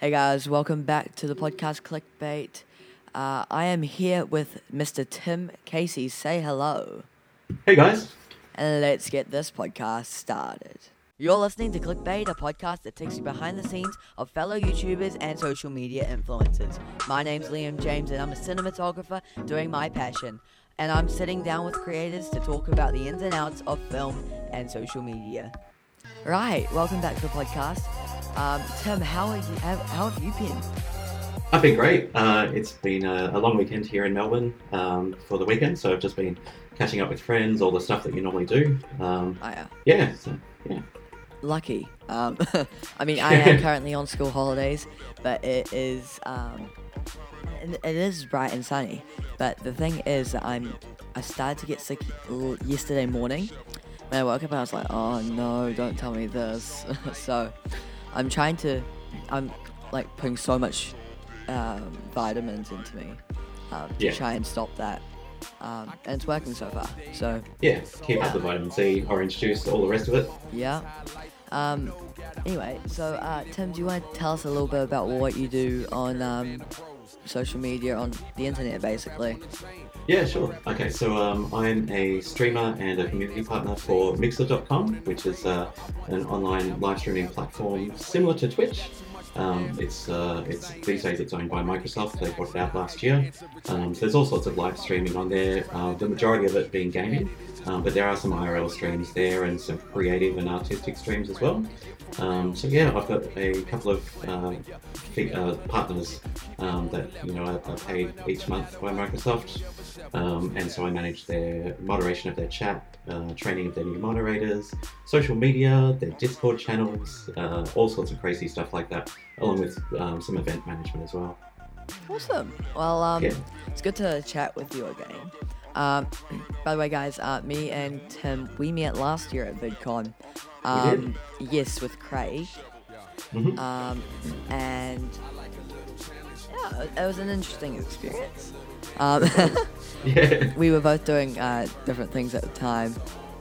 Hey guys, welcome back to the podcast Clickbait. Uh, I am here with Mr. Tim Casey. Say hello. Hey guys. And let's get this podcast started. You're listening to Clickbait, a podcast that takes you behind the scenes of fellow YouTubers and social media influencers. My name's Liam James, and I'm a cinematographer doing my passion. And I'm sitting down with creators to talk about the ins and outs of film and social media. Right, welcome back to the podcast. Um, Tim, how are you? How, how have you been? I've been great. Uh, it's been a, a, long weekend here in Melbourne um, for the weekend, so I've just been catching up with friends, all the stuff that you normally do. Um, oh, yeah. Yeah, so, yeah. Lucky. Um, I mean, I am currently on school holidays, but it is um, it is bright and sunny. But the thing is that I'm I started to get sick yesterday morning. When I woke up, I was like, "Oh no, don't tell me this." so I'm trying to, I'm like putting so much um, vitamins into me um, to yeah. try and stop that. Um, and it's working so far. So yeah, keep up the vitamin C, orange juice, all the rest of it. Yeah. Um, anyway, so uh, Tim, do you want to tell us a little bit about what you do on um, social media, on the internet, basically? Yeah, sure. Okay, so um, I'm a streamer and a community partner for Mixer.com, which is uh, an online live streaming platform similar to Twitch. Um, it's uh, it's these days it's owned by Microsoft. They bought it out last year. Um, so there's all sorts of live streaming on there. Uh, the majority of it being gaming, um, but there are some IRL streams there and some creative and artistic streams as well. Um, so yeah, I've got a couple of uh, uh, partners um, that you know are, are paid each month by Microsoft. Um, and so I manage their moderation of their chat, uh, training of their new moderators, social media, their Discord channels, uh, all sorts of crazy stuff like that, along with um, some event management as well. Awesome. Well, um, yeah. it's good to chat with you again. Um, by the way, guys, uh, me and Tim, we met last year at VidCon. Um, yes, with Craig. Mm-hmm. Um, and yeah, it was an interesting experience. Um, yeah. We were both doing uh, different things at the time.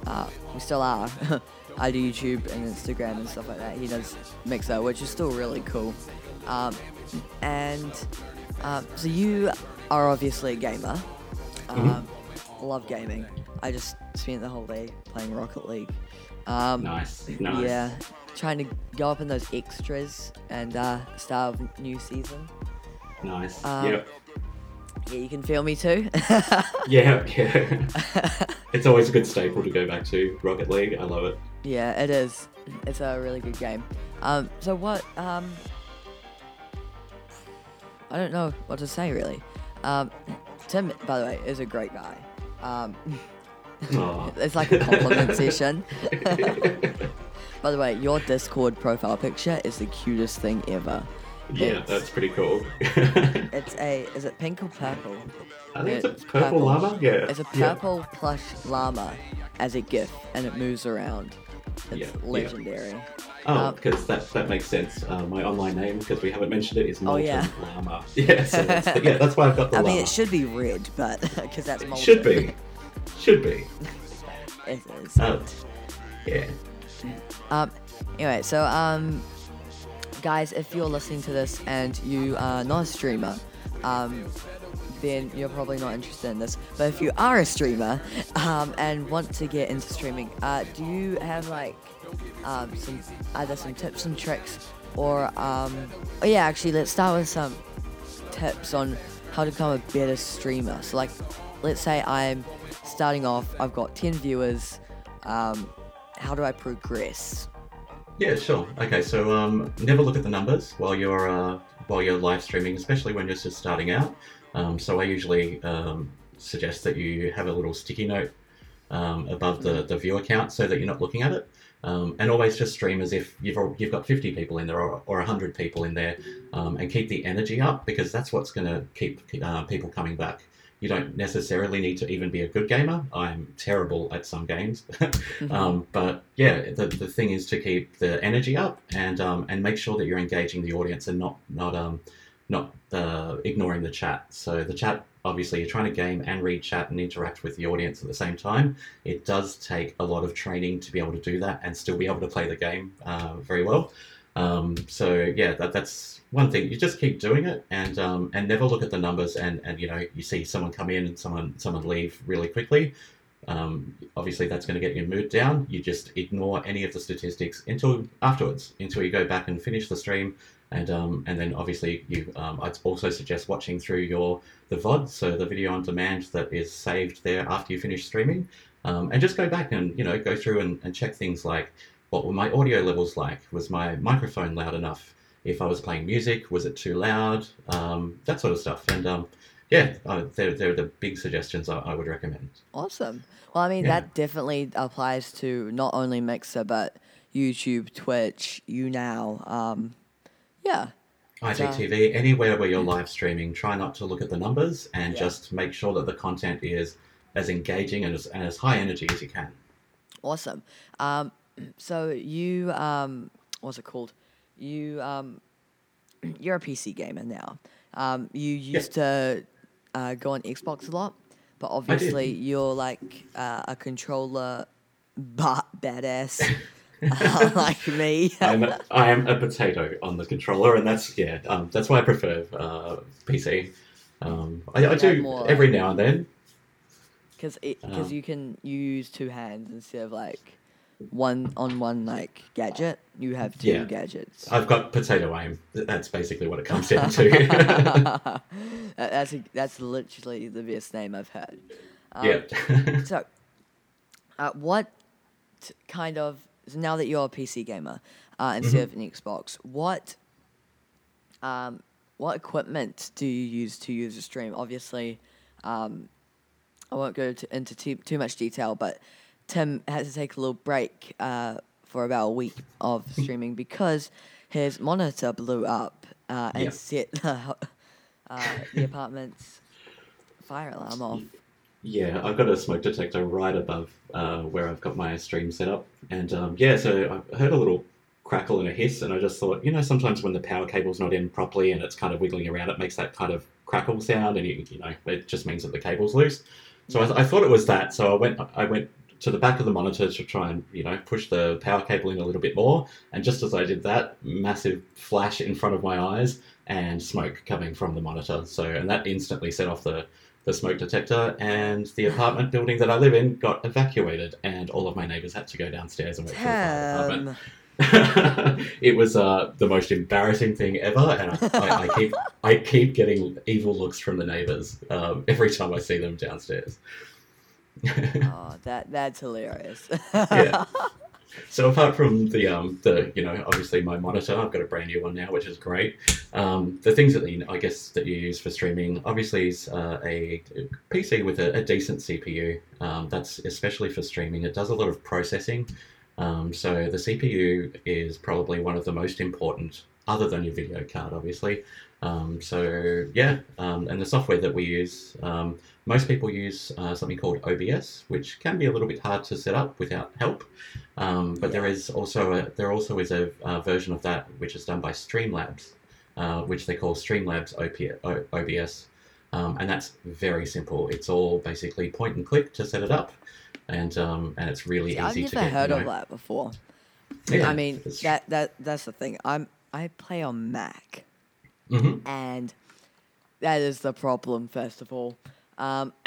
Uh, we still are. I do YouTube and Instagram and stuff like that. He does Mixer, which is still really cool. Um, and um, so you are obviously a gamer. Mm-hmm. Um, mm-hmm. Love gaming. I just spent the whole day playing Rocket League. Um, nice. nice. Yeah, trying to go up in those extras and uh, start a new season. Nice. Um, yep. Yeah, you can feel me too. yeah, yeah. it's always a good staple to go back to Rocket League. I love it. Yeah, it is. It's a really good game. Um, so what? Um, I don't know what to say really. Um, Tim, by the way, is a great guy. Um, it's like a compliment session. by the way, your Discord profile picture is the cutest thing ever. Yeah, it's, that's pretty cool. it's a is it pink or purple? I think it's, it's a purple, purple, llama. Yeah. It's a purple yeah. plush llama as a gift, and it moves around. It's yeah, legendary. Yeah. Oh, because um, that that makes sense. Uh, my online name, because we haven't mentioned it, is Molten oh, yeah. Llama. Yeah, so that's, yeah, that's why I've got the. I llama. mean, it should be red, but because that's Molten. Should be. Should be. it is. Um, yeah. Um. Anyway, so um, guys, if you're listening to this and you are not a streamer, um, then you're probably not interested in this. But if you are a streamer um, and want to get into streaming, uh, do you have like um, some either some tips and tricks or um, oh yeah, actually let's start with some tips on how to become a better streamer. So like, let's say I'm starting off, I've got 10 viewers. Um, how do I progress? Yeah, sure. Okay, so um, never look at the numbers while you're uh, while you're live streaming, especially when you're just starting out. Um, so I usually um, suggest that you have a little sticky note um, above the, the viewer count so that you're not looking at it. Um, and always just stream as if you've you've got 50 people in there or, or 100 people in there, um, and keep the energy up because that's what's going to keep uh, people coming back. You don't necessarily need to even be a good gamer. I'm terrible at some games, mm-hmm. um, but yeah, the, the thing is to keep the energy up and um, and make sure that you're engaging the audience and not not um, not uh, ignoring the chat. So the chat, obviously, you're trying to game and read chat and interact with the audience at the same time. It does take a lot of training to be able to do that and still be able to play the game uh, very well. Um, so yeah, that, that's one thing. You just keep doing it and um, and never look at the numbers. And, and you know you see someone come in and someone someone leave really quickly. Um, obviously, that's going to get your mood down. You just ignore any of the statistics until afterwards, until you go back and finish the stream, and um, and then obviously you. Um, I'd also suggest watching through your the VOD, so the video on demand that is saved there after you finish streaming, um, and just go back and you know go through and, and check things like what were my audio levels like? Was my microphone loud enough? If I was playing music, was it too loud? Um, that sort of stuff, and um, yeah, uh, they're, they're the big suggestions I, I would recommend. Awesome. Well, I mean, Yeah. that definitely applies to not only Mixer, but YouTube, Twitch, YouNow. Um, yeah. IGTV, anywhere where you're live streaming, try not to look at the numbers and Yeah. just make sure that the content is as engaging and as, and as high energy as you can. Awesome. Um, so you, um, what's it called? You, um, you're a PC gamer now. Um, you used to uh, go on Xbox a lot, but obviously you're like uh, a controller but badass uh, like me. I'm a, I am a potato on the controller, and that's yeah, um, that's why I prefer uh, PC. Um, I, I do more every now and then. Because Um, you can use two hands instead of like one on one like gadget. You have two Yeah. gadgets. I've got potato aim. That's basically what it comes down to. That's a, that's literally the best name I've heard. Um, yeah. So, uh, what kind of so now that you're a PC gamer uh, instead of an Xbox, what um, what equipment do you use to use a stream? Obviously, um, I won't go to, into too much detail, but Tim had to take a little break uh, for about a week of streaming because his monitor blew up uh, and set the, uh, the apartment's fire alarm off. Yeah, I've got a smoke detector right above uh, where I've got my stream set up, and um, yeah, so I heard a little crackle and a hiss, and I just thought, you know, sometimes when the power cable's not in properly and it's kind of wiggling around, it makes that kind of crackle sound, and you, you know, it just means that the cable's loose. So I, I thought it was that. So I went, I went to the back of the monitor to try and you know push the power cable in a little bit more, and just as I did that, massive flash in front of my eyes and smoke coming from the monitor. So and that instantly set off the the smoke detector, and the apartment building that I live in got evacuated, and all of my neighbors had to go downstairs and wait for the fire department. It was uh, the most embarrassing thing ever, and I, I, I keep I keep getting evil looks from the neighbors um, every time I see them downstairs. oh, that that's hilarious. yeah. So apart from the um the you know obviously my monitor I've got a brand new one now which is great. Um, the things that you, I guess that you use for streaming obviously is uh, a PC with a, a decent CPU. Um, that's especially for streaming. It does a lot of processing. Um, so the CPU is probably one of the most important, other than your video card, obviously. Um, so yeah, um, and the software that we use, um, most people use uh, something called OBS, which can be a little bit hard to set up without help. Um, but there is also a, there also is a, uh version of that which is done by Streamlabs, uh, which they call Streamlabs OP, O- OBS, um, and that's very simple. It's all basically point and click to set it up, and um, and it's really See, I've easy never to get. heard you of that before. Yeah, I mean, that that that's the thing. I'm I play on Mac, Mhm. and that is the problem. First of all, um,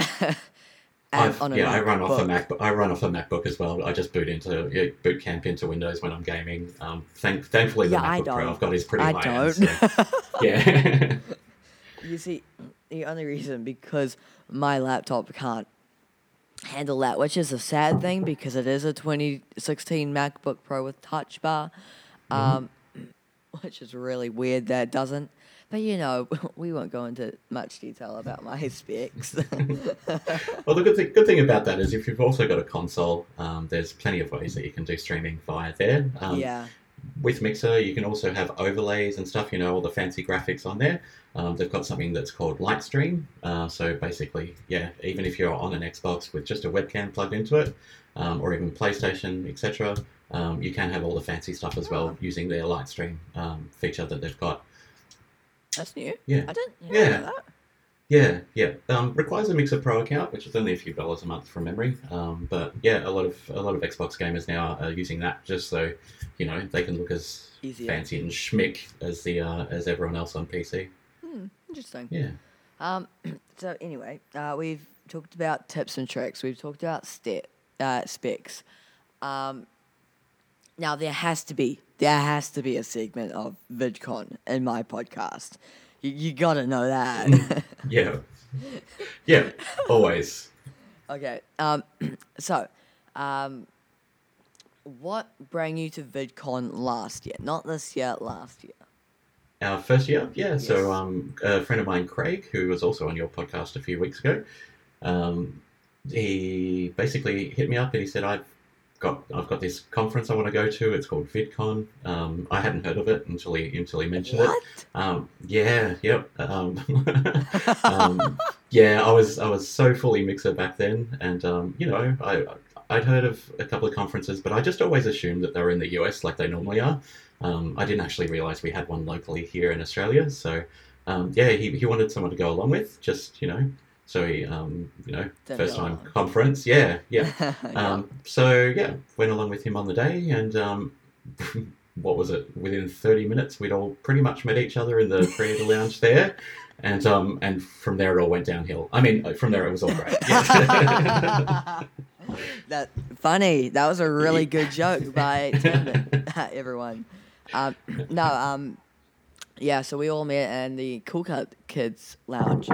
I've- on a yeah, I run off a MacBook. I run off a MacBook as well. I just boot into yeah, boot camp into Windows when I'm gaming. Um, thank, thankfully, the Yeah, MacBook Pro. I've got is pretty I high don't. end. So, yeah, You see, the only reason because my laptop can't handle that, which is a sad thing because it is a 2016 MacBook Pro with Touch Bar, Mm-hmm. um, which is really weird that it doesn't. But you know, we won't go into much detail about my specs. well, the good thing, good thing about that is if you've also got a console, um, there's plenty of ways that you can do streaming via there. Um, yeah, With Mixer, you can also have overlays and stuff. You know, all the fancy graphics on there. Um, they've got something that's called Lightstream. Uh, so basically, yeah, even if you're on an Xbox with just a webcam plugged into it, um, or even PlayStation, etc., um, you can have all the fancy stuff as well using their Lightstream um, feature that they've got. That's new. Yeah. I didn't. Yeah. Know that. Yeah, yeah. Um, requires a Mixer Pro account, which is only a few dollars a month from memory. Um, but yeah, a lot of a lot of Xbox gamers now are using that just so you know they can look as Easier. fancy and schmick as the uh, as everyone else on PC. Hmm, interesting. Yeah. Um, so anyway, uh, we've talked about tips and tricks. We've talked about step, uh, specs. Um, now there has to be there has to be a segment of VidCon in my podcast. You, you got to know that. Yeah. Yeah. Always. okay. Um, so, um, what brought you to VidCon last year? Not this year, last year. Our first year, yeah. Yes. So, um, a friend of mine, Craig, who was also on your podcast a few weeks ago, um, he basically hit me up and he said, "I've got, I've got this conference I want to go to. It's called VidCon. Um, I hadn't heard of it until he, until he mentioned it. What? Um, yeah, yep. Um, um, yeah, I was I was so fully mixer back then, and um, you know, I I'd heard of a couple of conferences, but I just always assumed that they were in the US like they normally are. Um, I didn't actually realize we had one locally here in Australia, so um, yeah, he, he wanted someone to go along with, just you know, so he um, you know first time conference, yeah, yeah. Yeah. Um, so yeah, went along with him on the day, and um, what was it? Within thirty minutes, we'd all pretty much met each other in the creator lounge there, and um, and from there it all went downhill. I mean, from there it was all great. Yeah. that funny. That was a really good joke by everyone. Um, no, um, yeah. So we all met in the Cool Cut Kids Lounge.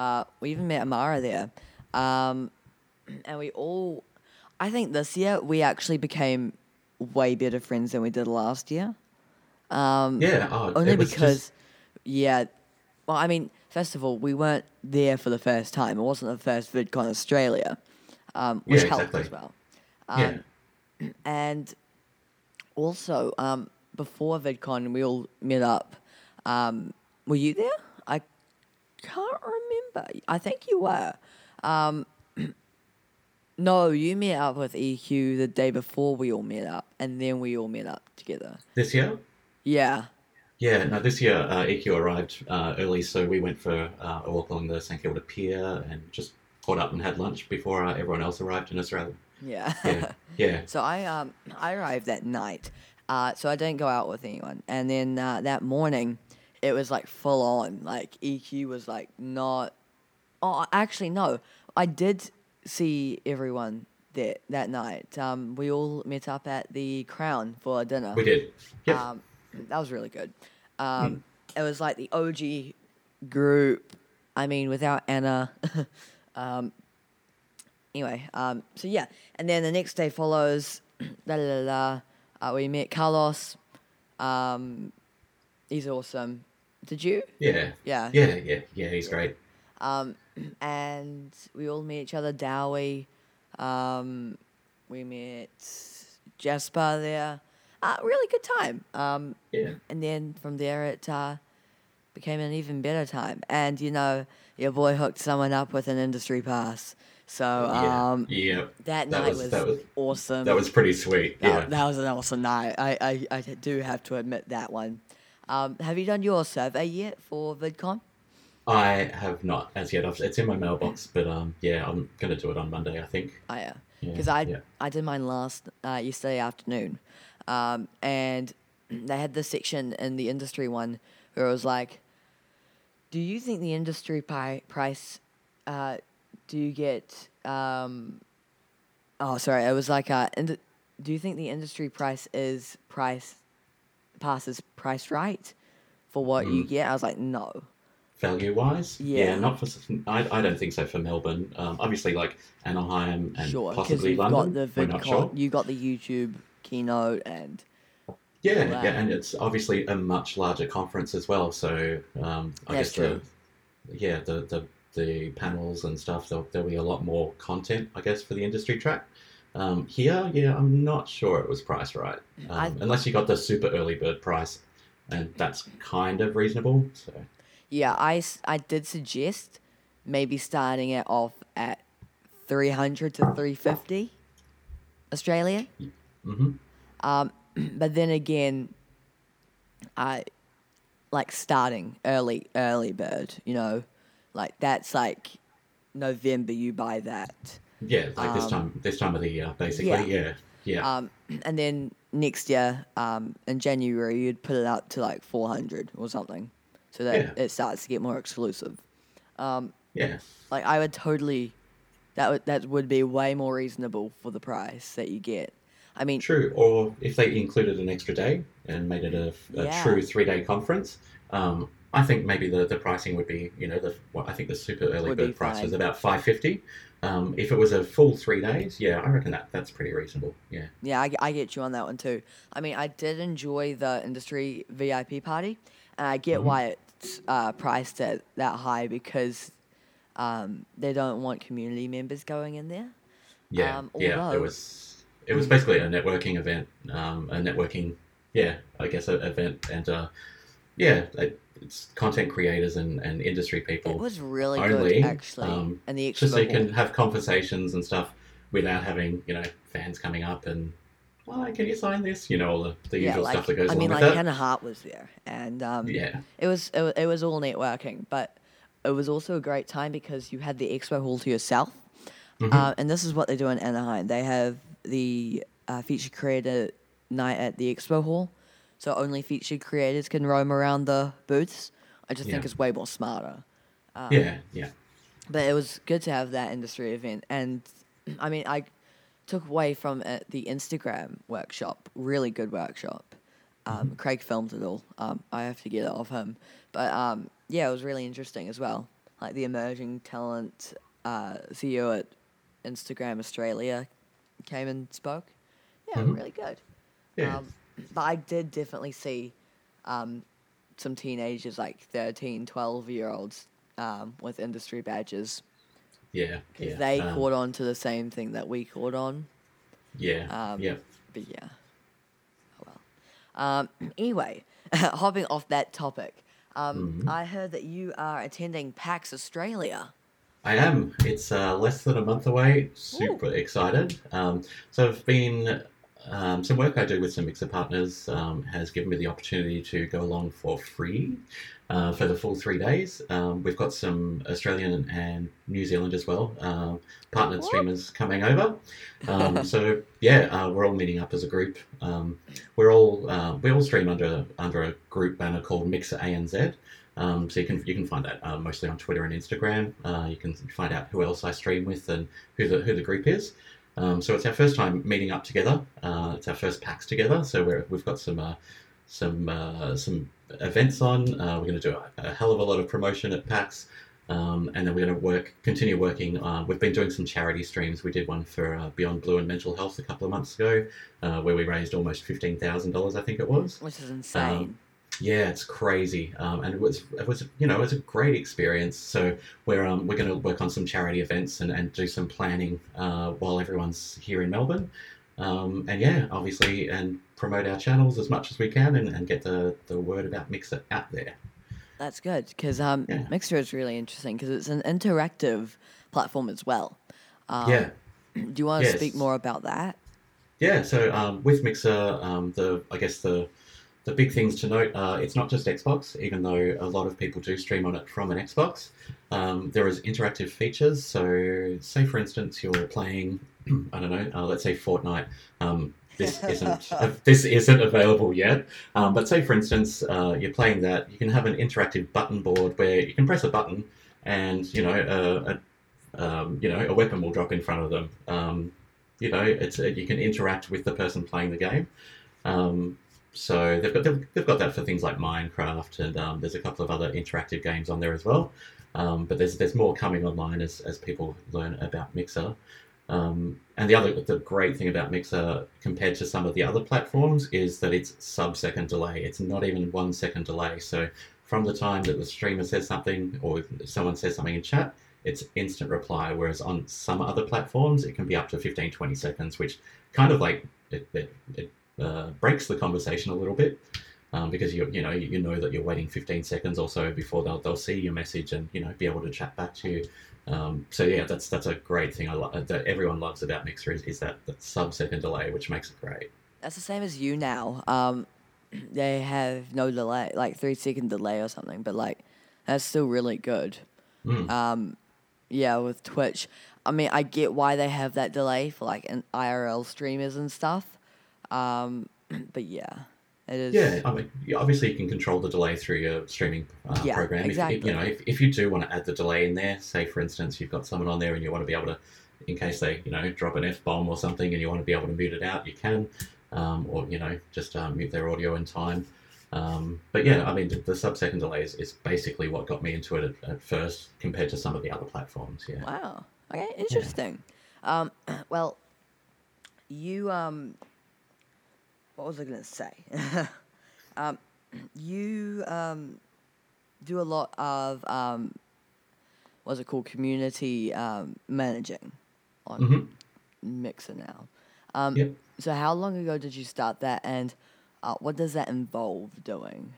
Uh, we even met Amara there, um, and we all. I think this year we actually became way better friends than we did last year. Um, yeah, oh, only because, just- yeah. Well, I mean, first of all, we weren't there for the first time. It wasn't the first VidCon Australia, um, which Yeah, helped exactly. as well. yeah, Um, And also, um, before VidCon, we all met up. Um, were you there? Can't remember. I think you were. Um, no, you met up with EQ the day before we all met up, and then we all met up together. this year. Yeah. Yeah, no, this year uh, EQ arrived uh, early, so we went for uh, a walk along the St Kilda Pier and just caught up and had lunch before uh, everyone else arrived in Australia. Yeah. Yeah, yeah, So I um I arrived that night, uh, so I didn't go out with anyone. And then uh, that morning, it was like full on. Like EQ was like not. Oh, actually no, I did see everyone that that night. Um, we all met up at the Crown for dinner. we did. Yep. Um, that was really good. Um, It was like the OG group. I mean, without Anna. um, anyway, um, so yeah, and then the next day follows. La la la. la. Uh, we met Carlos. Um, he's awesome. Did you? yeah, Yeah. yeah, yeah, yeah. He's great. Um, and we all met each other. Dowie. Um, we met Jasper there. Uh, really good time. Um, Yeah, and then from there it uh, became an even better time. And you know, your boy hooked someone up with an industry pass. So yeah, um, yeah. that, That night was- was, that was- awesome. That was pretty sweet. That- Yeah. that was an awesome night. I, I, I do have to admit that one. Um, have you done your survey yet for VidCon? I have not as yet. I've, it's in my mailbox, but um, yeah, I'm gonna do it on Monday. I think. Oh yeah, Yeah, because I yeah. I did mine last uh, yesterday afternoon, um, and they had this section in the industry one where it was like, "Do you think the industry pi- price? Uh, do you get? Um, oh, sorry, it was like, uh, ind- do you think the industry price is price passes price right for what you Mm. get?" I was like, "No." Value wise, Yeah. not for. I, I don't think so for Melbourne. Um, obviously, like Anaheim and Sure, possibly you've London. got the we're not sure. you got the YouTube keynote, and Yeah, Wow. yeah, and it's obviously a much larger conference as well. So um, I That's guess true. the yeah the, the the panels and stuff there'll, there'll be a lot more content I guess for the industry track. Um, here, yeah, I'm not sure it was priced right, um, I- unless you got the super early bird price, and that's kind of reasonable. So Yeah, I, I did suggest maybe starting it off at 300 to 350 Australia. hmm Um, but then again, I like starting early, early bird, you know, Like that's like November you buy that. Yeah, like this Um, time this time of the year, basically. yeah. Yeah. Yeah. Um, and then next year, um, in January, you'd put it up to like 400 or something, so that Yeah. it starts to get more exclusive. Um, yeah. like I would totally, that would that would be way more reasonable for the price that you get. I mean, True. Or if they included an extra day and made it a, a Yeah. true three day conference, um, I think maybe the, the pricing would be, you know, the what I think the super early bird price was about five fifty. Um, if it was a full three days, yeah, I reckon that that's pretty reasonable. Yeah. yeah, I, I get you on that one too. I mean, I did enjoy the industry VIP party, and I get Mhm. why it's uh, priced at that high because um, they don't want community members going in there. Yeah, Um, yeah. It was it was basically a networking event, um, a networking, yeah, I guess a event, and uh, yeah, it, it's content creators and, and industry people. It was really only, good, actually, um, and the just so you can have conversations and stuff without having you know fans coming up and oh, can you sign this? You know all the, the yeah, usual like stuff that goes I mean, like that. Hannah Hart was there, and um, yeah, it was it, it was all networking, but it was also a great time because you had the expo hall to yourself. Mhm. Uh, and this is what they do in Anaheim. They have the uh, feature creator night at the expo hall, so only featured creators can roam around the booths. I just think it's way more smarter. Um, yeah, yeah, But it was good to have that industry event, and I mean, I took away from it the Instagram workshop. Really good workshop. Um, Craig filmed it all. Um, I have to get it off him, but um, yeah, it was really interesting as well. Like the emerging talent uh, CEO at Instagram Australia came and spoke. Yeah, Mhm. really good. yeah. Um, but I did definitely see um, some teenagers, like 13, 12 year olds, um, with industry badges. yeah, Because yeah. they um, caught on to the same thing that we caught on. Yeah, um, yeah. But yeah. Oh well. Um, anyway, hopping off that topic, um, Mhm. I heard that you are attending PAX Australia. I am. It's uh, less than a month away. Super excited. Um, so I've been um, some work I do with some mixer partners um, has given me the opportunity to go along for free uh, for the full three days. Um, we've got some Australian and New Zealand as well uh, partnered streamers coming over. Um, so yeah, uh, we're all meeting up as a group. Um, we're all uh, we all stream under under a group banner called Mixer ANZ. Um, so you can you can find that uh, mostly on Twitter and Instagram. Uh, you can find out who else I stream with and who the who the group is. Um, so it's our first time meeting up together. Uh, it's our first PAX together. So we're, we've got some uh, some uh, some events on. Uh, we're going to do a, a hell of a lot of promotion at PAX. Um, and then we're going to work, continue working. Uh, we've been doing some charity streams. We did one for uh, Beyond Blue and Mental Health a couple of months ago, uh, where we raised almost fifteen thousand dollars, I think it was. Which is insane. Yeah, it's crazy, um, and it was it was you know it was a great experience. So we're um, we're going to work on some charity events and, and do some planning uh, while everyone's here in Melbourne, um, and yeah, obviously, and promote our channels as much as we can and, and get the, the word about Mixer out there. That's good because um, Yeah. Mixer is really interesting because it's an interactive platform as well. Um, yeah, Do you want to Yes. speak more about that? yeah. So um, with Mixer, um, the I guess the the big things to note, are it's not just Xbox, even though a lot of people do stream on it from an Xbox. Um, there is interactive features. So, say for instance, you're playing, I don't know, uh, let's say Fortnite. Um, this isn't uh, this isn't available yet. Um, but say for instance, uh, you're playing that, you can have an interactive button board where you can press a button, and you know, a, a um, you know, a weapon will drop in front of them. Um, you know, it's you can interact with the person playing the game. So they've got they've got that for things like Minecraft, and um, there's a couple of other interactive games on there as well. Um, but there's there's more coming online as, as people learn about Mixer. Um, and the other the great thing about Mixer compared to some of the other platforms is that it's sub second delay. It's not even one second delay. So from the time that the streamer says something or someone says something in chat, it's instant reply. Whereas on some other platforms, it can be up to 15, 20 seconds, which kind of like it, it, it uh, breaks the conversation a little bit um, because you you know you know that you're waiting 15 seconds or so before they'll they'll see your message and you know be able to chat back to you. Um, so yeah, that's that's a great thing I lo- that everyone loves about Mixer is, is that, that sub second delay, which makes it great. That's the same as YouNow. Um, they have no delay, like three second delay or something, but like that's still really good. Mm. Um, yeah, with Twitch. I mean, I get why they have that delay for like an IRL streamers and stuff. Um, but yeah, it is. Yeah, I mean, obviously you can control the delay through your streaming uh, Yeah, program. If- If, exactly. you know, if, if you do want to add the delay in there, say for instance you've got someone on there and you want to be able to, in case they you know drop an f bomb or something, and you want to be able to mute it out, you can, um, or you know just uh, mute their audio in time. Um, but yeah, I mean the, the sub second delay is, is basically what got me into it at, at first compared to some of the other platforms. Yeah. Wow. Okay, interesting. Um, well, you um, what was I gonna say? um, you um, do a lot of um, what's it called? Community um, managing on Mhm. Mixer now. Um, Yep. So how long ago did you start that, and uh, what does that involve doing?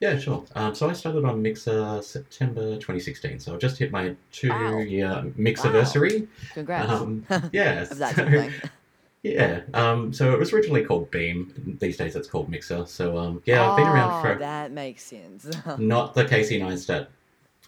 Yeah, sure. Um, so I started on Mixer September 2016. So I just hit my two-year Mixerversary. Congrats. Um, yeah. so- sort of thing. Yeah. Um, so it was originally called Beam. These days it's called Mixer. So um, yeah, I've been around Oh, for that makes sense. not the Casey Neistat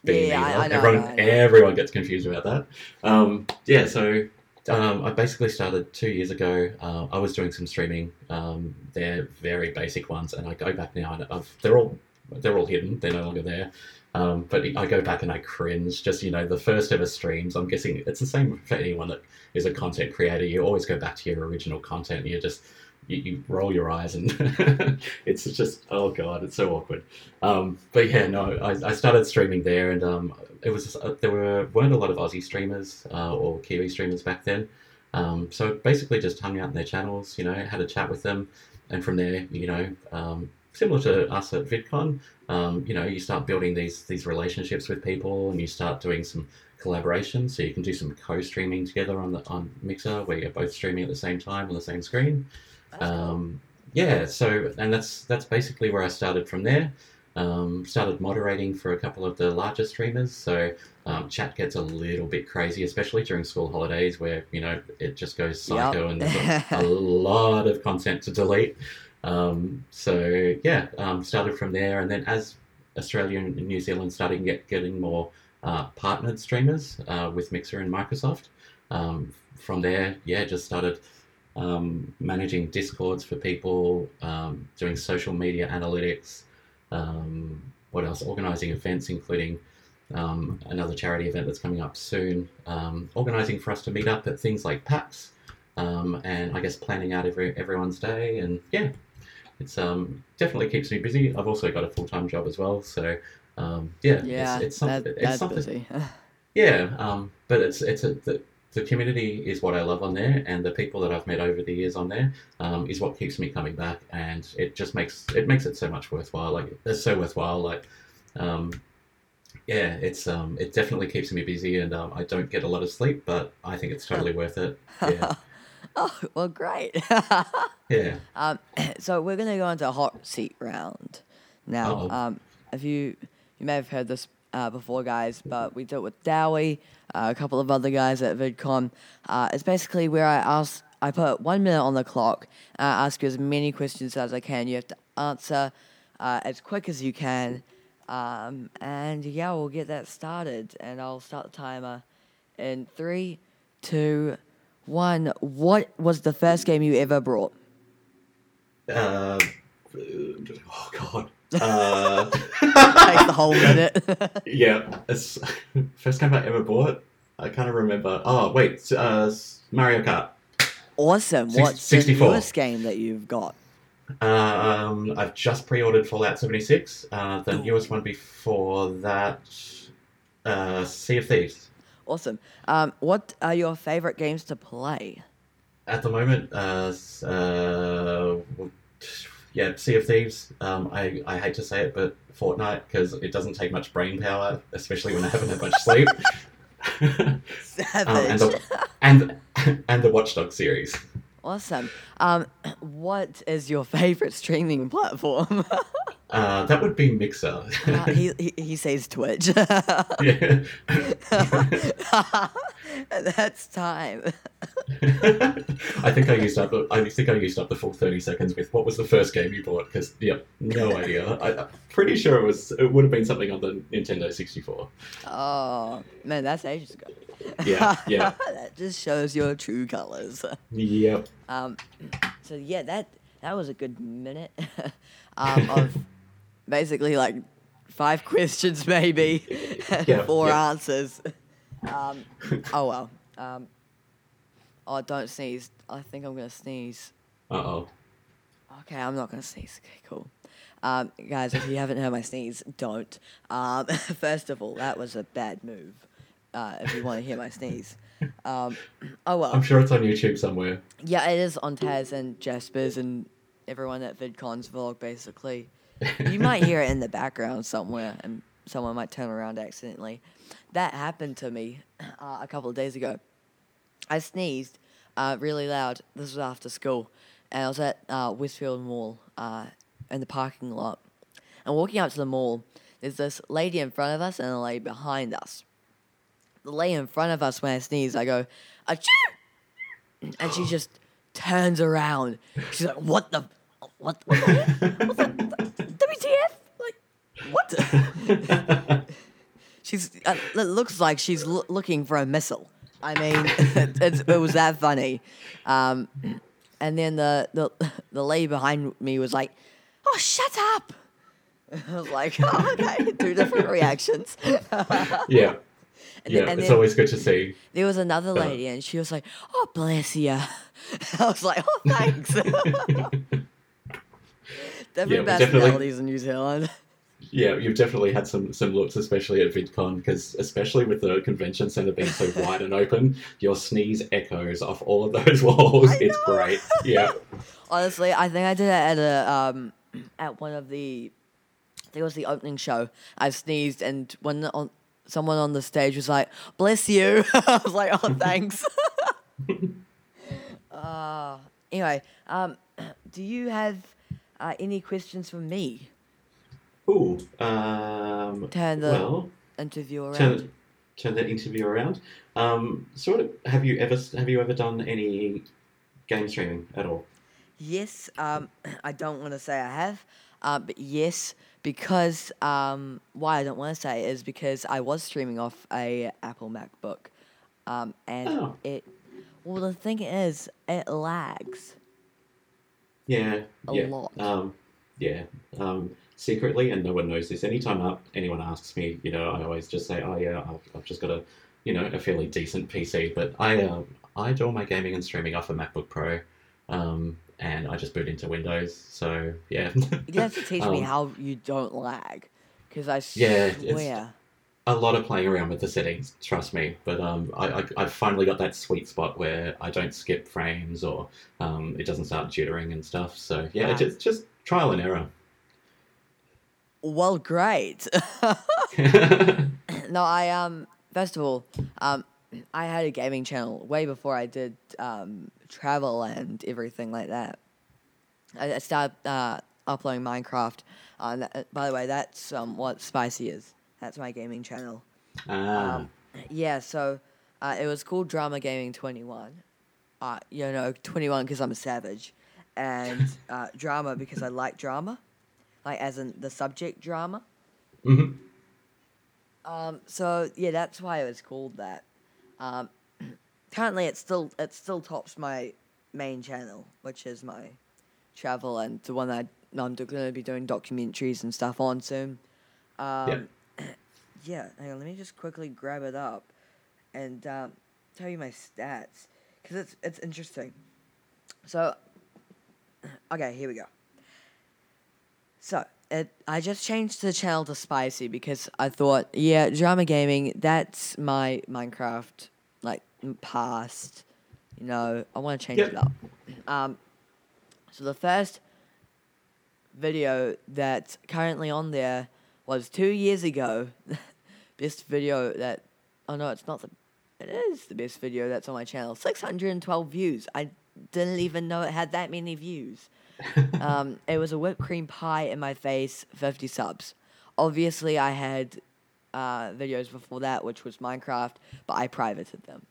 Beam Yeah, I- either. I know, everyone, I know. everyone gets confused about that. Um, yeah. So um, I basically started two years ago. Uh, I was doing some streaming. Um, they're very basic ones, and I go back now, and I've, they're all they're all hidden. They're no longer there. Um, but I go back and I cringe. Just you know, the first ever streams. I'm guessing it's the same for anyone that is a content creator. You always go back to your original content. You just you, you roll your eyes and it's just oh god, it's so awkward. Um, but yeah, no, I, I started streaming there, and um, it was uh, there were weren't a lot of Aussie streamers uh, or Kiwi streamers back then. Um, so basically, just hung out in their channels, you know, had a chat with them, and from there, you know, um, similar to us at VidCon, um, you know, you start building these these relationships with people, and you start doing some collaboration. So you can do some co-streaming together on the on Mixer, where you're both streaming at the same time on the same screen. Um, yeah, so and that's that's basically where I started from there. Um, started moderating for a couple of the larger streamers, so um, chat gets a little bit crazy, especially during school holidays, where you know it just goes psycho and there's a, a lot of content to delete. Um, so yeah, um, started from there, and then as Australia and New Zealand started get getting more uh, partnered streamers uh, with Mixer and Microsoft, um, from there, yeah, just started um, managing discords for people, um, doing social media analytics, um, what else? Organizing events, including another charity event that's coming up soon. Organizing for us to meet up at things like PAX, and I guess planning out every everyone's day. And yeah, it's um, definitely keeps me busy. I've also got a full time job as well, so um, yeah, yeah, it's, it's something. that, it's something busy. yeah, um, but it's it's a, the, the community is what I love on there, and the people that I've met over the years on there um, is what keeps me coming back, and it just makes it makes it so much worthwhile. Like it's so worthwhile. Like, um, yeah, it's um, it definitely keeps me busy, and um, I don't get a lot of sleep, but I think it's totally worth it. Yeah, oh, well, great. yeah. um, so we're gonna go into a hot seat round now. Uh-oh. Um, if you you may have heard this uh, before, guys, but we do it with Dowie, uh, a couple of other guys at VidCon. Uh, it's basically where I ask, I put one minute on the clock, and I ask you as many questions as I can. You have to answer uh, as quick as you can, um, and yeah, we'll get that started. And I'll start the timer in three, two, one. One, what was the first game you ever brought? Uh, oh God. Uh, Takes the whole minute. yeah, it's first game I ever bought. I kind of remember. Oh wait, uh, Mario Kart. awesome. Six- What's 64. the newest game that you've got? Um, I've just pre-ordered Fallout 76. Uh, the Ooh. newest one before that, uh, Sea of Thieves. Awesome. Um, what are your favorite games to play? At the moment, uh, uh, yeah, Sea of Thieves. Um, I, I hate to say it, but Fortnite because it doesn't take much brain power, especially when I haven't had much sleep. um, Savage. and the and and the Watch Dogs series. awesome. Um, what is your favorite streaming platform? Uh, that would be Mixer. Uh, he, he he says Twitch. yeah. That's time. I think I used up. The, I think I used up the full thirty seconds with what was the first game you bought? Because yeah, no idea. I, I'm pretty sure it was. It would have been something on the Nintendo sixty four. Oh man, that's ages ago. Yeah, yeah. that just shows your true colors. Yep. Um, so yeah, that that was a good minute um, of basically like five questions, maybe, and Yeah, four yeah. answers. Um, oh well. Um, oh, don't sneeze. I think I'm gonna sneeze. Uh oh. Okay, I'm not gonna sneeze. Okay, cool. Um, guys, if you haven't heard my sneeze, don't. Um, first of all, that was a bad move. Uh, if you want to hear my sneeze. Um, oh well. I'm sure it's on YouTube somewhere. Yeah, it is on Taz and Jasper's and everyone at VidCon's vlog, basically. You might hear it in the background somewhere, and someone might turn around accidentally. That happened to me uh, a couple of days ago. I sneezed uh, really loud. This was after school, and I was at uh, Westfield Mall uh, in the parking lot. And walking out to the mall, there's this lady in front of us and a lady behind us. The lady in front of us, when I sneeze, I go, Achoo! and she just turns around. She's like, "What the, what, what the, what the, what?" she's. Uh, it looks like she's loo- looking for a missile. I mean, it's, it was that funny. Um, and then the, the the lady behind me was like, "Oh, shut up!" I was like, oh, "Okay, two different reactions." yeah. And yeah. then- it's always good to see. There was another Uh. lady, and she was like, "Oh, bless you." I was like, "Oh, thanks." Different definitely- personalities in New Zealand. Yeah, you've definitely had some some looks, especially at VidCon, because especially with the convention center being so wide and open, your sneeze echoes off all of those walls. It's great. Yeah. Honestly, I think I did it at a um at one of the. I think it was the opening show. I sneezed, and when on, someone on the stage was like, "Bless you," I was like, "Oh, thanks." uh, anyway, um, do you have uh, any questions for me? Ooh. Um, Turn the well, interview around. turn turn that interview around. Um, sort of. Have you ever have you ever done any game streaming at all? Yes, um, I don't want to say I have, uh, but yes, because um, why I don't want to say is because I was streaming off a Apple MacBook, um, and Oh. it. Well, the thing is, it lags. Yeah. A yeah. lot. Um, yeah. Um, secretly, and no one knows this. Anytime up, anyone asks me, you know, I always just say, "Oh yeah, I've, I've just got a, you know, a fairly decent PC." But I, um, I do all my gaming and streaming off a MacBook Pro, um, and I just boot into Windows. So yeah. You have to teach me Um, how you don't lag, because I Yeah, swear. a lot of playing around with the settings, trust me. But um, I, I, I've finally got that sweet spot where I don't skip frames or um, it doesn't start jittering and stuff. So yeah, Wow. just just trial and error. Well, great. no, I um first of all, um I had a gaming channel way before I did um travel and everything like that. I, I started uh, uploading Minecraft. Uh, and that, by the way, that's um what Spicy is. That's my gaming channel. ah, Um, yeah, so uh, it was called Drama Gaming Twenty One. Uh, you know, twenty one because I'm a savage, and uh, drama because I like drama, like as in the subject drama. mhm. Um, so yeah, that's why it was called that. Um, currently, it still it still tops my main channel, which is my travel and the one that I'm going to be doing documentaries and stuff on soon. Um, yeah. hang on, let me just quickly grab it up and um, tell you my stats because it's it's interesting. So, okay, here we go. So it, I just changed the channel to spicy because I thought, yeah, drama gaming. That's my Minecraft like past. You know, I want to change Yep. it up. Um, so the first video that's currently on there was two years ago. best video that. Oh no, it's not the. It is the best video that's on my channel. Six hundred and twelve views. I didn't even know it had that many views. um, it was a whipped cream pie in my face, 50 subs. Obviously, I had uh, videos before that, which was Minecraft, but I privated them.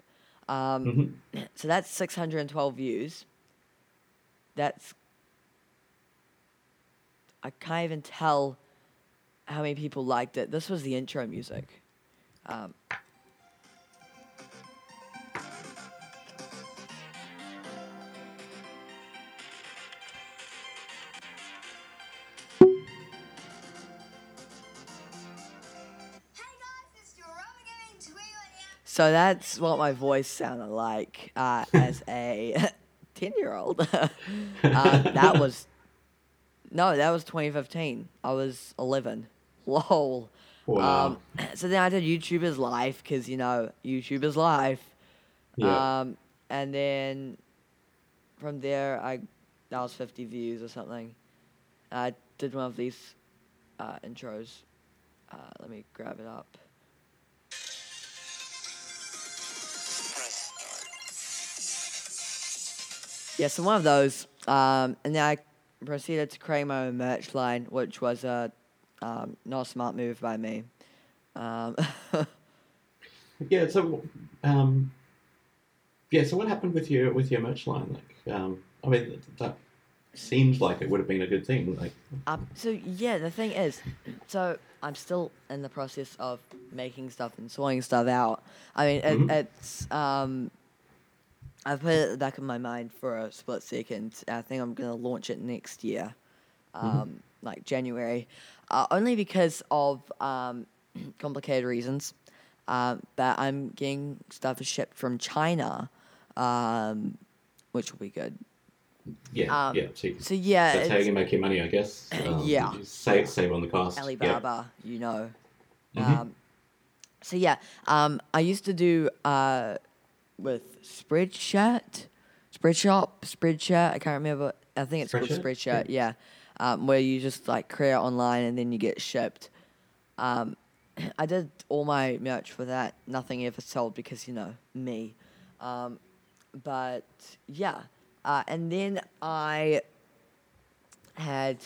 Um, Mhm. so that's 612 views. That's. I can't even tell how many people liked it. This was the intro music. Um, so that's what my voice sounded like uh, as a 10 year old. uh, that was. No, that was 2015. I was 11. Lol. Wow. Um, so then I did YouTubers Life because you know YouTubers Life. yeah. Um, and then from there I that was 50 views or something. I did one of these uh, intros. Uh, let me grab it up. Yeah, so one of those, um, and then I proceeded to create my own merch line, which was a um, not a smart move by me. Um, Yeah. So, um, yeah. So, what happened with your with your merch line? Like, um, I mean, th- that seems like it would have been a good thing. Like, Um, so yeah, the thing is, so I'm still in the process of making stuff and sorting stuff out. I mean, it, Mhm. it's um, I've put it at the back of my mind for a split second. I think I'm gonna launch it next year, um, like January, uh, only because of um, complicated reasons. Um, but I'm getting stuff shipped from China, um, which will be good. yeah, Um, yeah. So, So yeah, that's how you make your money, I guess. Um, Yeah. Save save on the cost. Yeah. Alibaba, you know. Mhm. Um, so yeah, um, I used to do uh, with Spreadshirt, Spreadshop, Spreadshirt. I can't remember. I think it's called Spreadshirt? Yeah, um, where you just like create online and then you get shipped. Um, I did all my merch for that. Nothing ever sold because you know me. Um, but yeah, uh, and then I had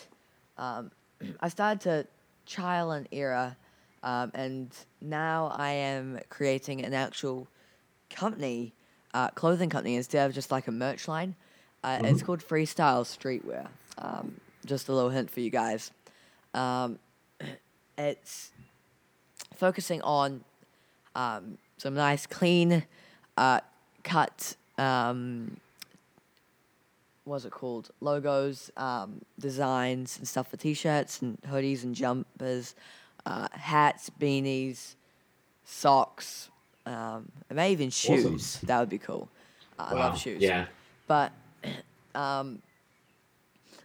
um, I started to trial and error, um, and now I am creating an actual company, uh, clothing company instead of just like a merch line. Uh, It's Mhm. called Freestyle Streetwear. Um, just a little hint for you guys. Um, it's focusing on um, some nice, clean, uh, cut. Um, what's it called? Logos, um, designs, and stuff for t-shirts and hoodies and jumpers, uh, hats, beanies, socks, um, maybe even Awesome. shoes. That would be cool. I Wow. love shoes. Yeah. But um,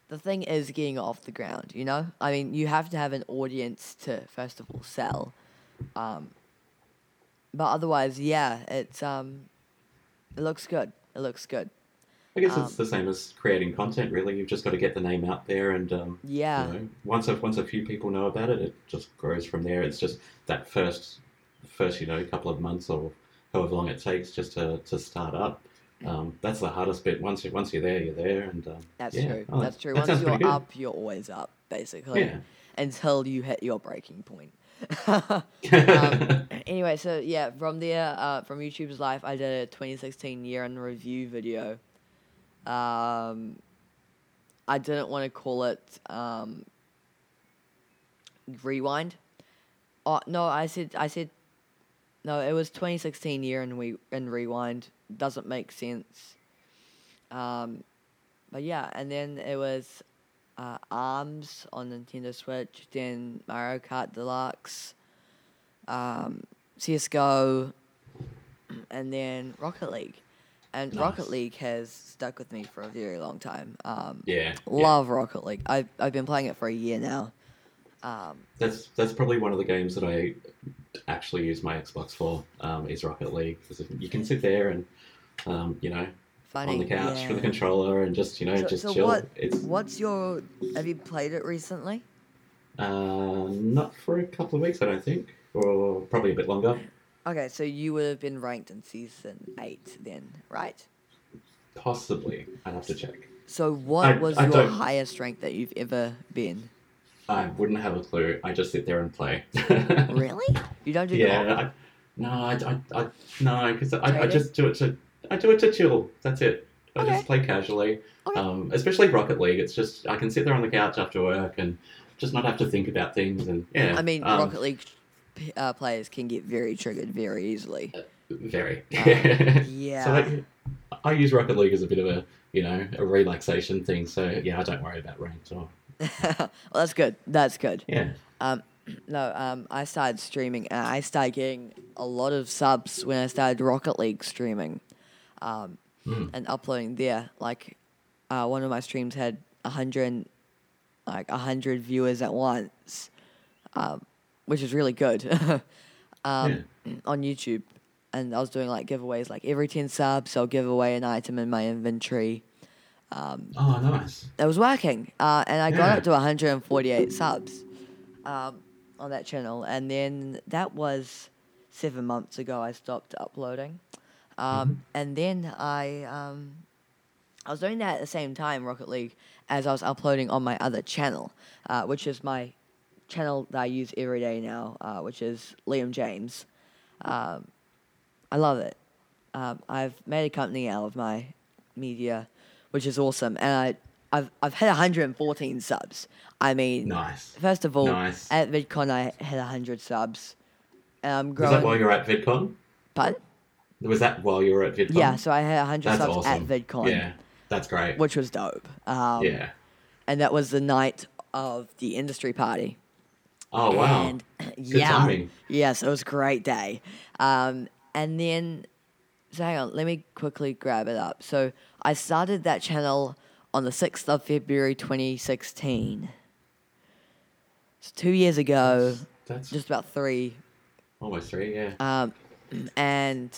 the thing is getting off the ground, you know? I mean, you have to have an audience to, first of all, sell. Um, but otherwise, yeah, it's um, it looks good. It looks good. I guess Um, it's the same as creating content. Really, you've just got to get the name out there, and um, Yeah. you know, once a, once a few people know about it, it just grows from there. It's just that first first you know a couple of months or however long it takes just to, to start up. Um, that's the hardest bit. Once you once you're there, you're there, and um, That's yeah. true. Oh, That's true. that Once you're up, you're always up, basically. Yeah. Until you hit your breaking point. um, anyway, so yeah, from there, uh, from YouTube's life, I did a 2016 year in review video. Um, I didn't want to call it um, rewind. Oh no, I said I said no. It was 2016 year in we in rewind. Doesn't make sense. Um, but yeah, and then it was uh, Arms on Nintendo Switch, then Mario Kart Deluxe, um, CS:GO, and then Rocket League. And Rocket League has stuck with me for a very long time. Um, yeah, yeah. love Rocket League. I've I've been playing it for a year now. Um, That's that's probably one of the games that I actually use my Xbox for. Um, is Rocket League because you can sit there and um, you know funny. on the couch yeah. with a controller and just you know So, just so chill. what? It's What's your? Have you played it recently? uh, not for a couple of weeks, I don't think, or probably a bit longer. Okay, so you would have been ranked in season eight then, right? Possibly, I'd have to check. So what I- was I your don't- highest rank that you've ever been? I wouldn't have a clue. I just sit there and play. Really? You don't do yeah, I, No, I, I, I no, because I, I just do it to I do it to chill. That's it. I Okay. just play casually. Okay. Um, especially Rocket League. It's just I can sit there on the couch after work and just not have to think about things and yeah. I mean, um, Rocket League uh, players can get very triggered very easily. Very. Um, yeah. So I, I use Rocket League as a bit of a you know a relaxation thing. So yeah, I don't worry about ranked or well, that's good. That's good. yeah. Um, no, um, I started streaming and I started getting a lot of subs when I started Rocket League streaming, um, Mm. and uploading there. Like, uh, one of my streams had a hundred, like a hundred viewers at once, um, which is really good. um, on YouTube, and I was doing like giveaways. Like every ten subs, I'll give away an item in my inventory. Um, Oh, nice. it was working, uh, and I got up to 148 subs um, on that channel, and then that was seven months ago. I stopped uploading, um, and then I um, I was doing that at the same time, Rocket League, as I was uploading on my other channel, uh, which is my channel that I use every day now, uh, which is Liam James. Um, I love it. Um, I've made a company out of my media, which is awesome, and I, I've I've had 114 subs. I mean, Nice. first of all, Nice. at VidCon I had 100 subs, and I'm Was that while you were at VidCon? Pardon? Was that while you were at VidCon? Yeah, so I had 100 That's subs awesome. at VidCon, Yeah, that's great. which was dope. Um, yeah. and that was the night of the industry party. Oh wow. And Good yeah, timing. yes, it was a great day. Um, and then, so hang on, let me quickly grab it up. So I started that channel on the sixth of February, twenty sixteen. It's two years ago, That's just about three, almost three. Yeah. um, and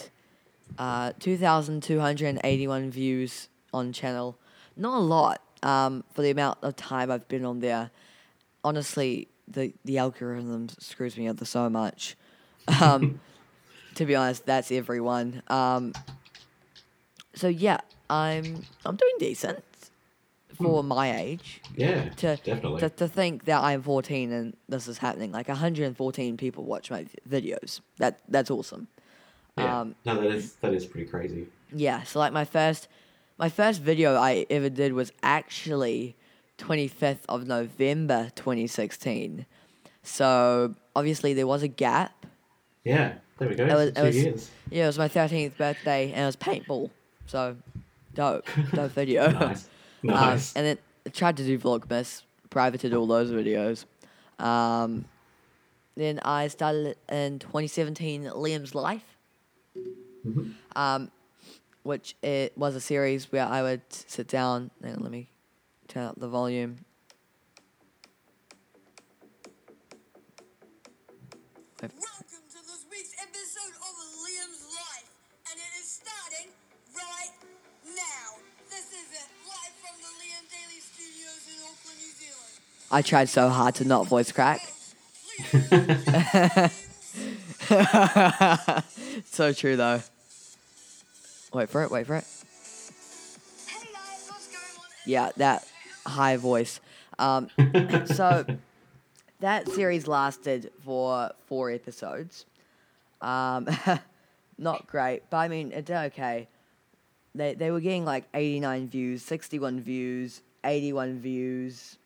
uh, two thousand two hundred eighty-one views on channel. Not a lot um, for the amount of time I've been on there. Honestly, the the algorithm screws me over so much. Um, to be honest, that's everyone. Um, so yeah, I'm I'm doing decent for my age. yeah. To, definitely. to to think that I'm 14 and this is happening, like 114 people watch my videos. That that's awesome. yeah. um, no, that is that is pretty crazy. Yeah, so like my first my first video I ever did was actually 25th of November 2016. So obviously there was a gap. Yeah. There we go. It was- it two was- years. Yeah, it was my 13th birthday and it was paintball. So dope, dope video. Nice. Um, Nice. and then I tried to do Vlogmas, privated all those videos. Um, then I started in 2017 Liam's Life, Mhm. um, which it was a series where I would sit down and let me turn up the volume. I tried so hard to not voice crack. so true though. Wait for it, wait for it. Hey guys, what's going on? Yeah, that high voice. Um, so that series lasted for four episodes. Um, not great, but I mean, it did okay. They they were getting like 89 views, 61 views, 81 views.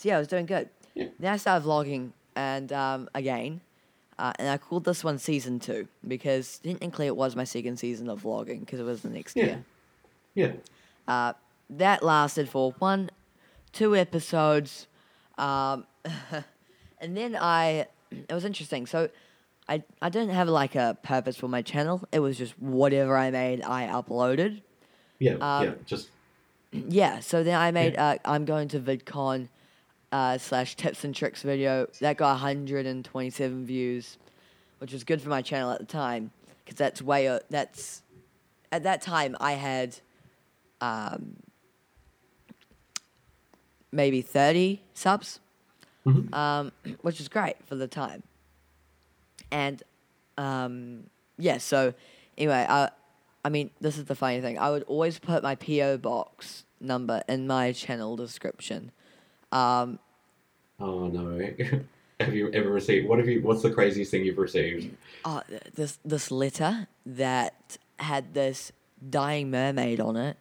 So yeah, I was doing good. Yeah. Then I started vlogging, and um, again, uh, and I called this one season two because technically it was my second season of vlogging because it was the next Yeah. year. yeah. Uh, that lasted for one, two episodes, um, and then I. It was interesting. So, I I didn't have like a purpose for my channel. It was just whatever I made, I uploaded. Yeah. Um, yeah. Just Yeah. So then I made. Uh, I'm going to VidCon. Uh, slash tips and tricks video that got 127 views, which was good for my channel at the time because that's way that's at that time I had um, maybe 30 subs, Mhm. um, which was great for the time. And um, yeah, so anyway, I, I mean, this is the funny thing. I would always put my PO box number in my channel description. Um, oh no. have you ever received? What have you? What's the craziest thing you've received? Oh, this this letter that had this dying mermaid on it.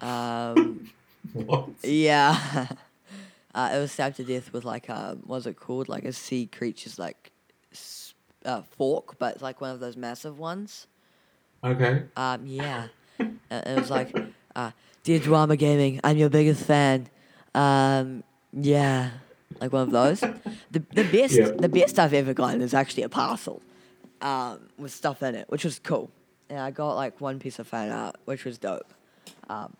Um, What? yeah, uh, it was stabbed to death with like a what's it called? Like a sea creature's like uh, fork, but it's like one of those massive ones. Okay. Um, yeah, Uh, it was like, uh, dear Drama Gaming, I'm your biggest fan. Um, yeah, like one of those. The the best Yeah. the best I've ever gotten is actually a parcel, um, with stuff in it, which was cool. And I got like one piece of fan art, which was dope. Um,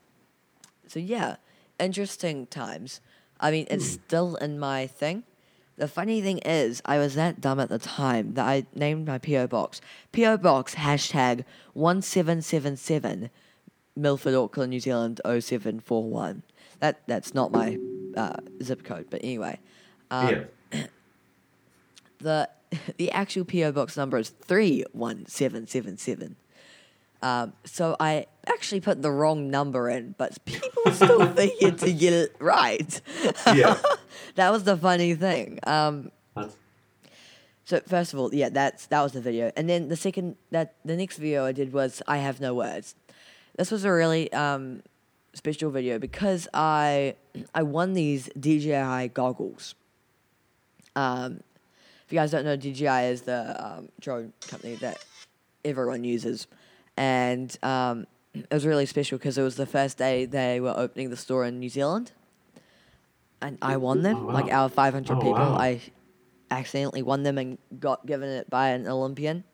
so yeah, interesting times. I mean, it's still in my thing. The funny thing is, I was that dumb at the time that I named my PO box PO box hashtag one seven seven seven, Milford, Auckland, New Zealand 0741. That that's not my uh, zip code, but anyway, um, yeah. the the actual PO box number is three one seven seven seven. Um, so I actually put the wrong number in, but people still figured to get it right. Yeah. that was the funny thing. Um, so first of all, yeah, that's that was the video, and then the second that the next video I did was I have no words. This was a really um, special video because I I won these DJI goggles. Um, if you guys don't know, DJI is the um, drone company that everyone uses, and um, it was really special because it was the first day they were opening the store in New Zealand, and I won them. Oh, wow. Like out of five hundred Oh, people, wow. I accidentally won them and got given it by an Olympian.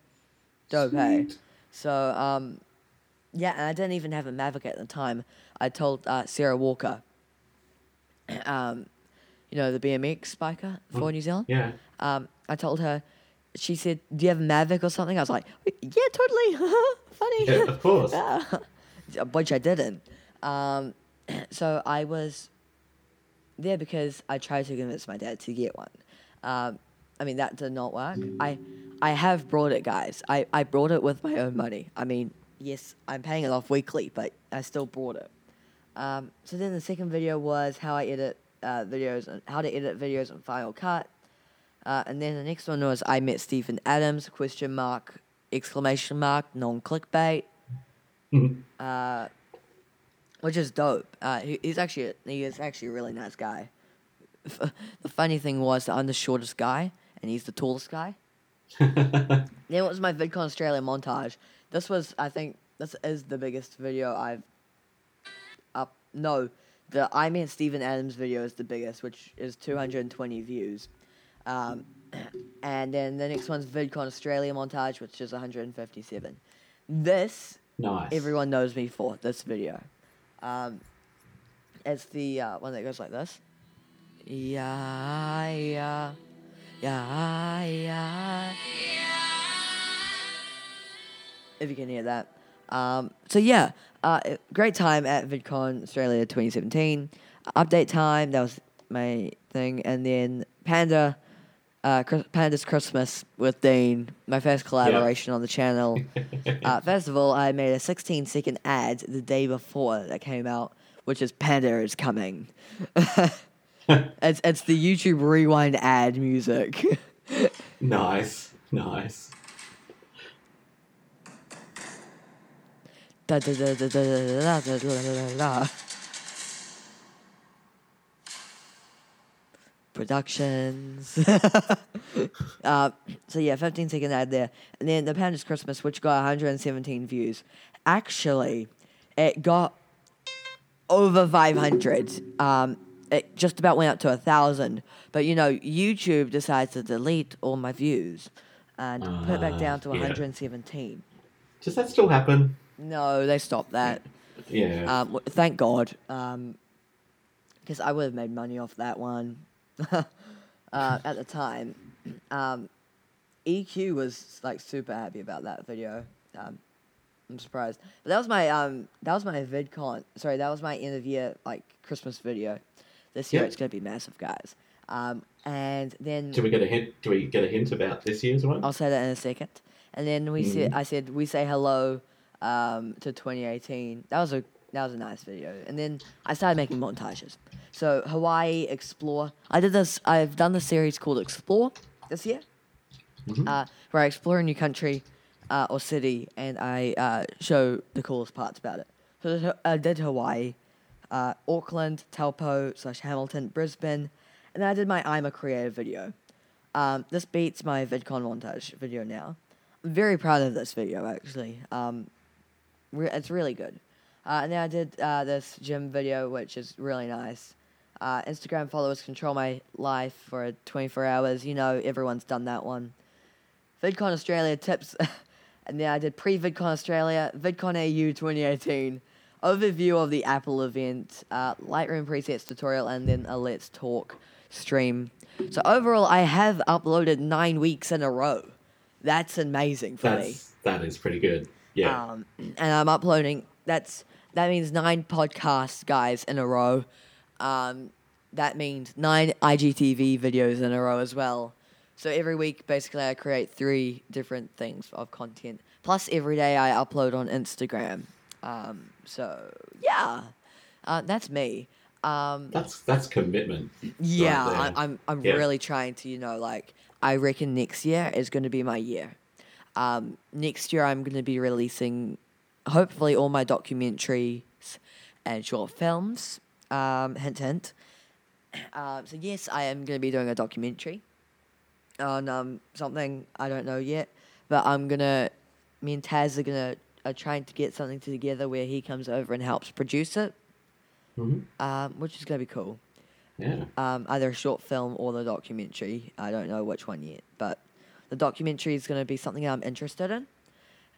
Dope, hey? So, um, yeah, and I didn't even have a Mavic at the time. I told uh, Sarah Walker, um, you know, the BMX biker for New Zealand. yeah. Um, I told her, she said, "Do you have a Mavic or something?" I was like, "Yeah, totally, funny." Yeah, of course. Which I didn't. Um, so I was there because I tried to convince my dad to get one. Um, I mean, that did not work. I, I have brought it, guys. I, I brought it with my own money. I mean, yes, I'm paying it off weekly, but I still brought it. Um, so then the second video was how I edit uh, videos and how to edit videos in Final Cut. Uh, and then the next one was I met Steven Adams, question mark, exclamation mark, non clickbait uh, which is dope. Uh, he, he's actually a, he is actually a really nice guy. The funny thing was that I'm the shortest guy and he's the tallest guy. then it was my VidCon Australia montage. This was, I think, this is the biggest video I've. No, the I Met Steven Adams video is the biggest, which is 220 views. Um, and then the next one's VidCon Australia montage, which is 157. This Nice. everyone knows me for this video. Um, it's the uh, one that goes like this. Yeah, yeah, yeah, yeah. If you can hear that. Um, so yeah, uh, great time at VidCon Australia 2017. Update time, that was my thing, and then Panda, uh, Panda's Christmas with Dean, my first collaboration on the channel. Uh, first of all, I made a 16 second ad the day before that came out, which is Panda is coming. it's it's the YouTube rewind ad music. nice. Nice. Da, da, da, da, da, da, da, da, da, da, da. Productions. uh, so yeah, 15 second ad there. And then the Panda's Christmas, which got 117 views. Actually, it got over 500. Um, it just about went up to a thousand. But you know, YouTube decides to delete all my views and put it back Ah, down to yeah. 117. Does that still happen? No, they stopped that. Yeah. Um, w- thank God, because I would have made money off that one uh, at the time. Um, EQ was like super happy about that video. Um, I'm surprised, but that was my um, that was my VidCon. Sorry, that was my end of year like Christmas video. This year it's gonna be massive, guys. Um, and then do we get a hint? Do we get a hint about this year's one? I'll say that in a second. And then we said, Mhm. I said, we say hello um, to 2018. That was a that was a nice video. And then I started making montages. So Hawaii Explore. I did this. I've done the series called Explore this year, uh, where I explore a new country uh, or city and I uh, show the coolest parts about it. So I did Hawaii, uh, Auckland, Taupo slash Hamilton, Brisbane, and then I did my I'm a creative video. Um, this beats my VidCon montage video now. I'm very proud of this video actually. Um, re- it's really good. Uh, and then I did uh, this gym video, which is really nice. Uh, Instagram followers control my life for 24 hours. You know, everyone's done that one. VidCon Australia tips. and then I did pre VidCon Australia, VidCon AU 2018, overview of the Apple event, uh, Lightroom presets tutorial, and then a Let's Talk stream. So overall, I have uploaded nine weeks in a row. That's amazing for me. That is pretty good. Yeah. Um, and I'm uploading. That's that means nine podcasts, guys, in a row. Um, that means nine IGTV videos in a row as well. So every week, basically, I create three different things of content. Plus, every day I upload on Instagram. Um, so yeah, uh, that's me. Um, that's that's commitment. yeah, right I, there. I'm I'm Yeah. really trying to, you know, like I reckon next year is going to be my year. Um, next year I'm going to be releasing, hopefully, all my documentaries and short films. Um, hint, hint. Um, so yes, I am going to be doing a documentary on um, something I don't know yet, but I'm gonna. Me and Taz are gonna are trying to get something together where he comes over and helps produce it, Mhm. um, which is gonna be cool Yeah. um, either a short film or the documentary. I don't know which one yet, but the documentary is going to be something I'm interested in,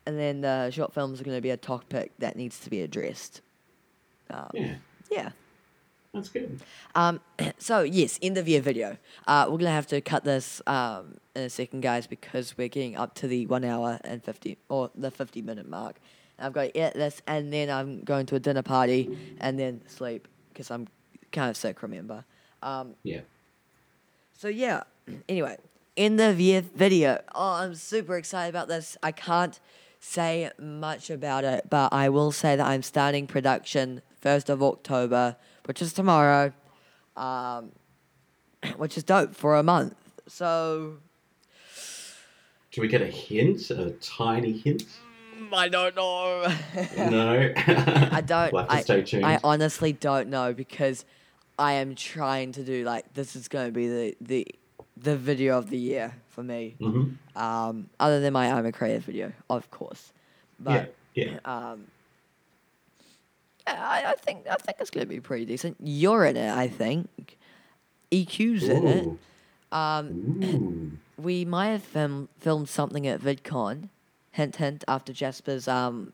and then the short films are going to be a topic that needs to be addressed. Um, Yeah. yeah. That's good. Um, so yes, end of year video. Uh, we're gonna have to cut this um, in a second, guys, because we're getting up to the one hour and fifty or the fifty minute mark. I've got to edit this, and then I'm going to a dinner party, and then sleep because I'm kind of sick. Remember. Um, Yeah. so yeah, anyway, in the year video. Oh, I'm super excited about this. I can't say much about it, but I will say that I'm starting production first of October, which is tomorrow, um, which is dope for a month. So Do we get a hint? A tiny hint? I don't know. No. I don't. We'll I, stay tuned. I honestly don't know because I am trying to do like this is going to be the the the video of the year for me. hmm Um, other than my I'm a creative video, of course. But Yeah. um, yeah, I, I think I think it's gonna be pretty decent. You're in it, I think. EQ's in it. Um, we might have film, filmed something at VidCon. Hint, hint. After Jasper's um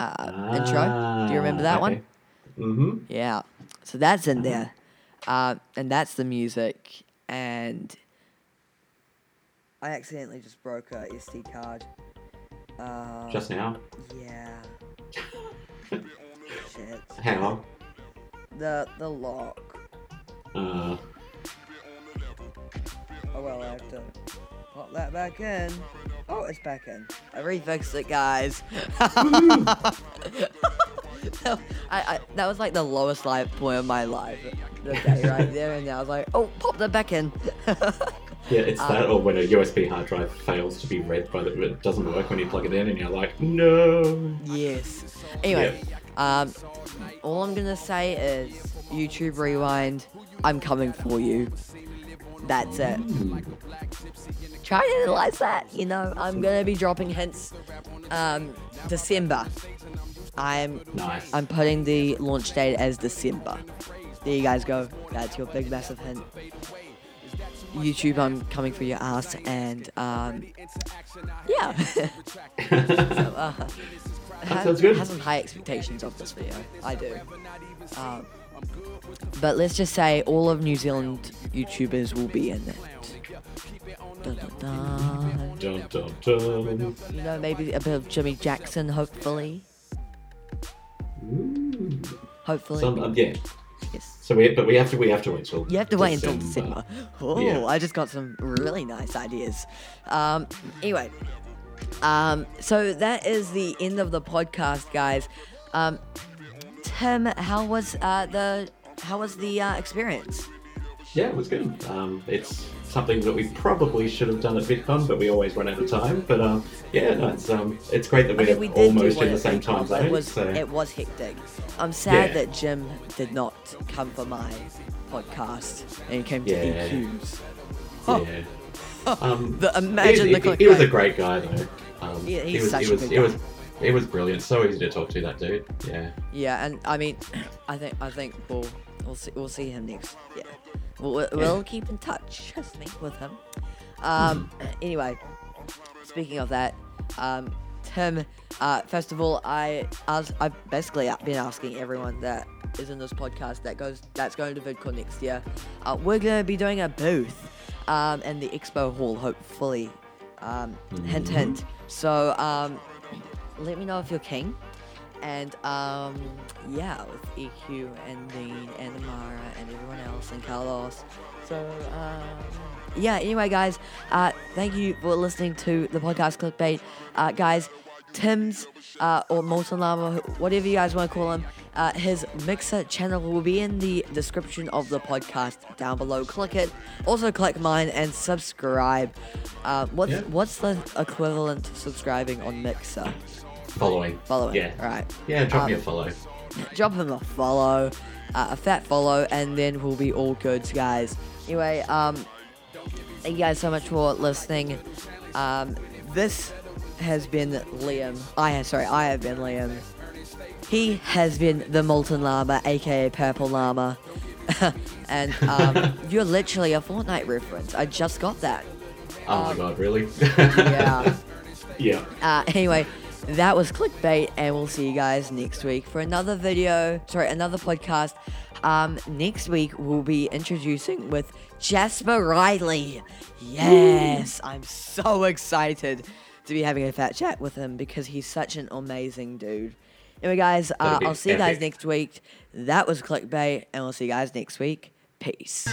uh, intro. Do you remember that one? Mm-hmm. Yeah. So that's in there. Uh, and that's the music. And I accidentally just broke a SD card. Uh, Just now. Yeah. Shit. How? The the lock. Uh, Oh well, I have to pop that back in. Oh, it's back in. I refixed it, guys. So, I, I that was like the lowest life point of my life, the day right there, and I was like, oh, pop that back in. yeah, it's Um, that, or when a USB hard drive fails to be read by the, it doesn't work when you plug it in, and you're like, no. yes. Anyway, um, all I'm gonna say is YouTube Rewind. I'm coming for you. That's it. Ooh. try to analyze that. You know, I'm gonna be dropping hints. Um, December. I'm Nice. I'm putting the launch date as December. There you guys go. That's your big massive hint. YouTube, I'm coming for your ass, and um, yeah. so, uh, have, sounds good. Have some high expectations of this video. I do. Um, but let's just say all of New Zealand YouTubers will be in it. Dun, dun, dun. dun, dun, dun. You know, maybe a bit of Jimmy Jackson, hopefully. Ooh. Hopefully. Some, um, yeah. yes. So we, but we have to, we have to wait till. You have to wait until December. Oh, Yeah. I just got some really nice ideas. Um, anyway, um, so that is the end of the podcast, guys. Um, Tim, how was uh, the how was the uh, experience? Yeah, it was good. Um, it's something that we probably should have done at VidCon, but we always run out of time. But um, yeah, no, it's um, it's great that we're mean, we almost in the same time zone. It was so it was hectic. I'm sad Yeah. that Jim did not come for my podcast and he came to Yeah. EQs. Oh. yeah. Um, The- imagine he, the he, he was a great guy though. Um, Yeah, he he's was, such he a good he guy. was, he was brilliant. So easy to talk to, that dude. Yeah. Yeah, and I mean, I think I think we'll we'll see we'll see him next. Yeah, we'll we'll, keep in touch. Trust me with him. Um. Anyway, speaking of that, um, Tim. Uh, first of all, I as I've basically been asking everyone that is in this podcast that goes that's going to VidCon next year. Uh, we're gonna be doing a booth, um, in the expo hall, hopefully. Um, hint, hint. So, um, let me know if you're keen. And um, yeah, with EQ and Dean and Amara and everyone else and Carlos. So um, yeah. Anyway, guys, uh, thank you for listening to the podcast clickbait, uh, guys. Tim's uh, or Molten Llama, whatever you guys want to call him, uh, his Mixer channel will be in the description of the podcast down below. Click it. Also, click mine and subscribe. Uh, what's Yeah. what's the equivalent to subscribing on Mixer? Following. Following. Yeah. Right. Yeah. Drop me Um, a follow. drop him a follow, uh, a fat follow, and then we'll be all good, guys. Anyway, um, thank you guys so much for listening. Um, this has been Liam. I have, sorry, I have been Liam. He has been the Molten Llama, aka Purple Llama. and um, you're literally a Fortnite reference. I just got that. Oh my um, god, really? Yeah. yeah. Uh, anyway, that was clickbait, and we'll see you guys next week for another video. Sorry, another podcast. Um, next week we'll be introducing with Jasper Riley. Yes, I'm so excited to be having a fat chat with him because he's such an amazing dude. Anyway, guys, uh, I'll see you guys next week. That was clickbait, and we'll see you guys next week. Peace.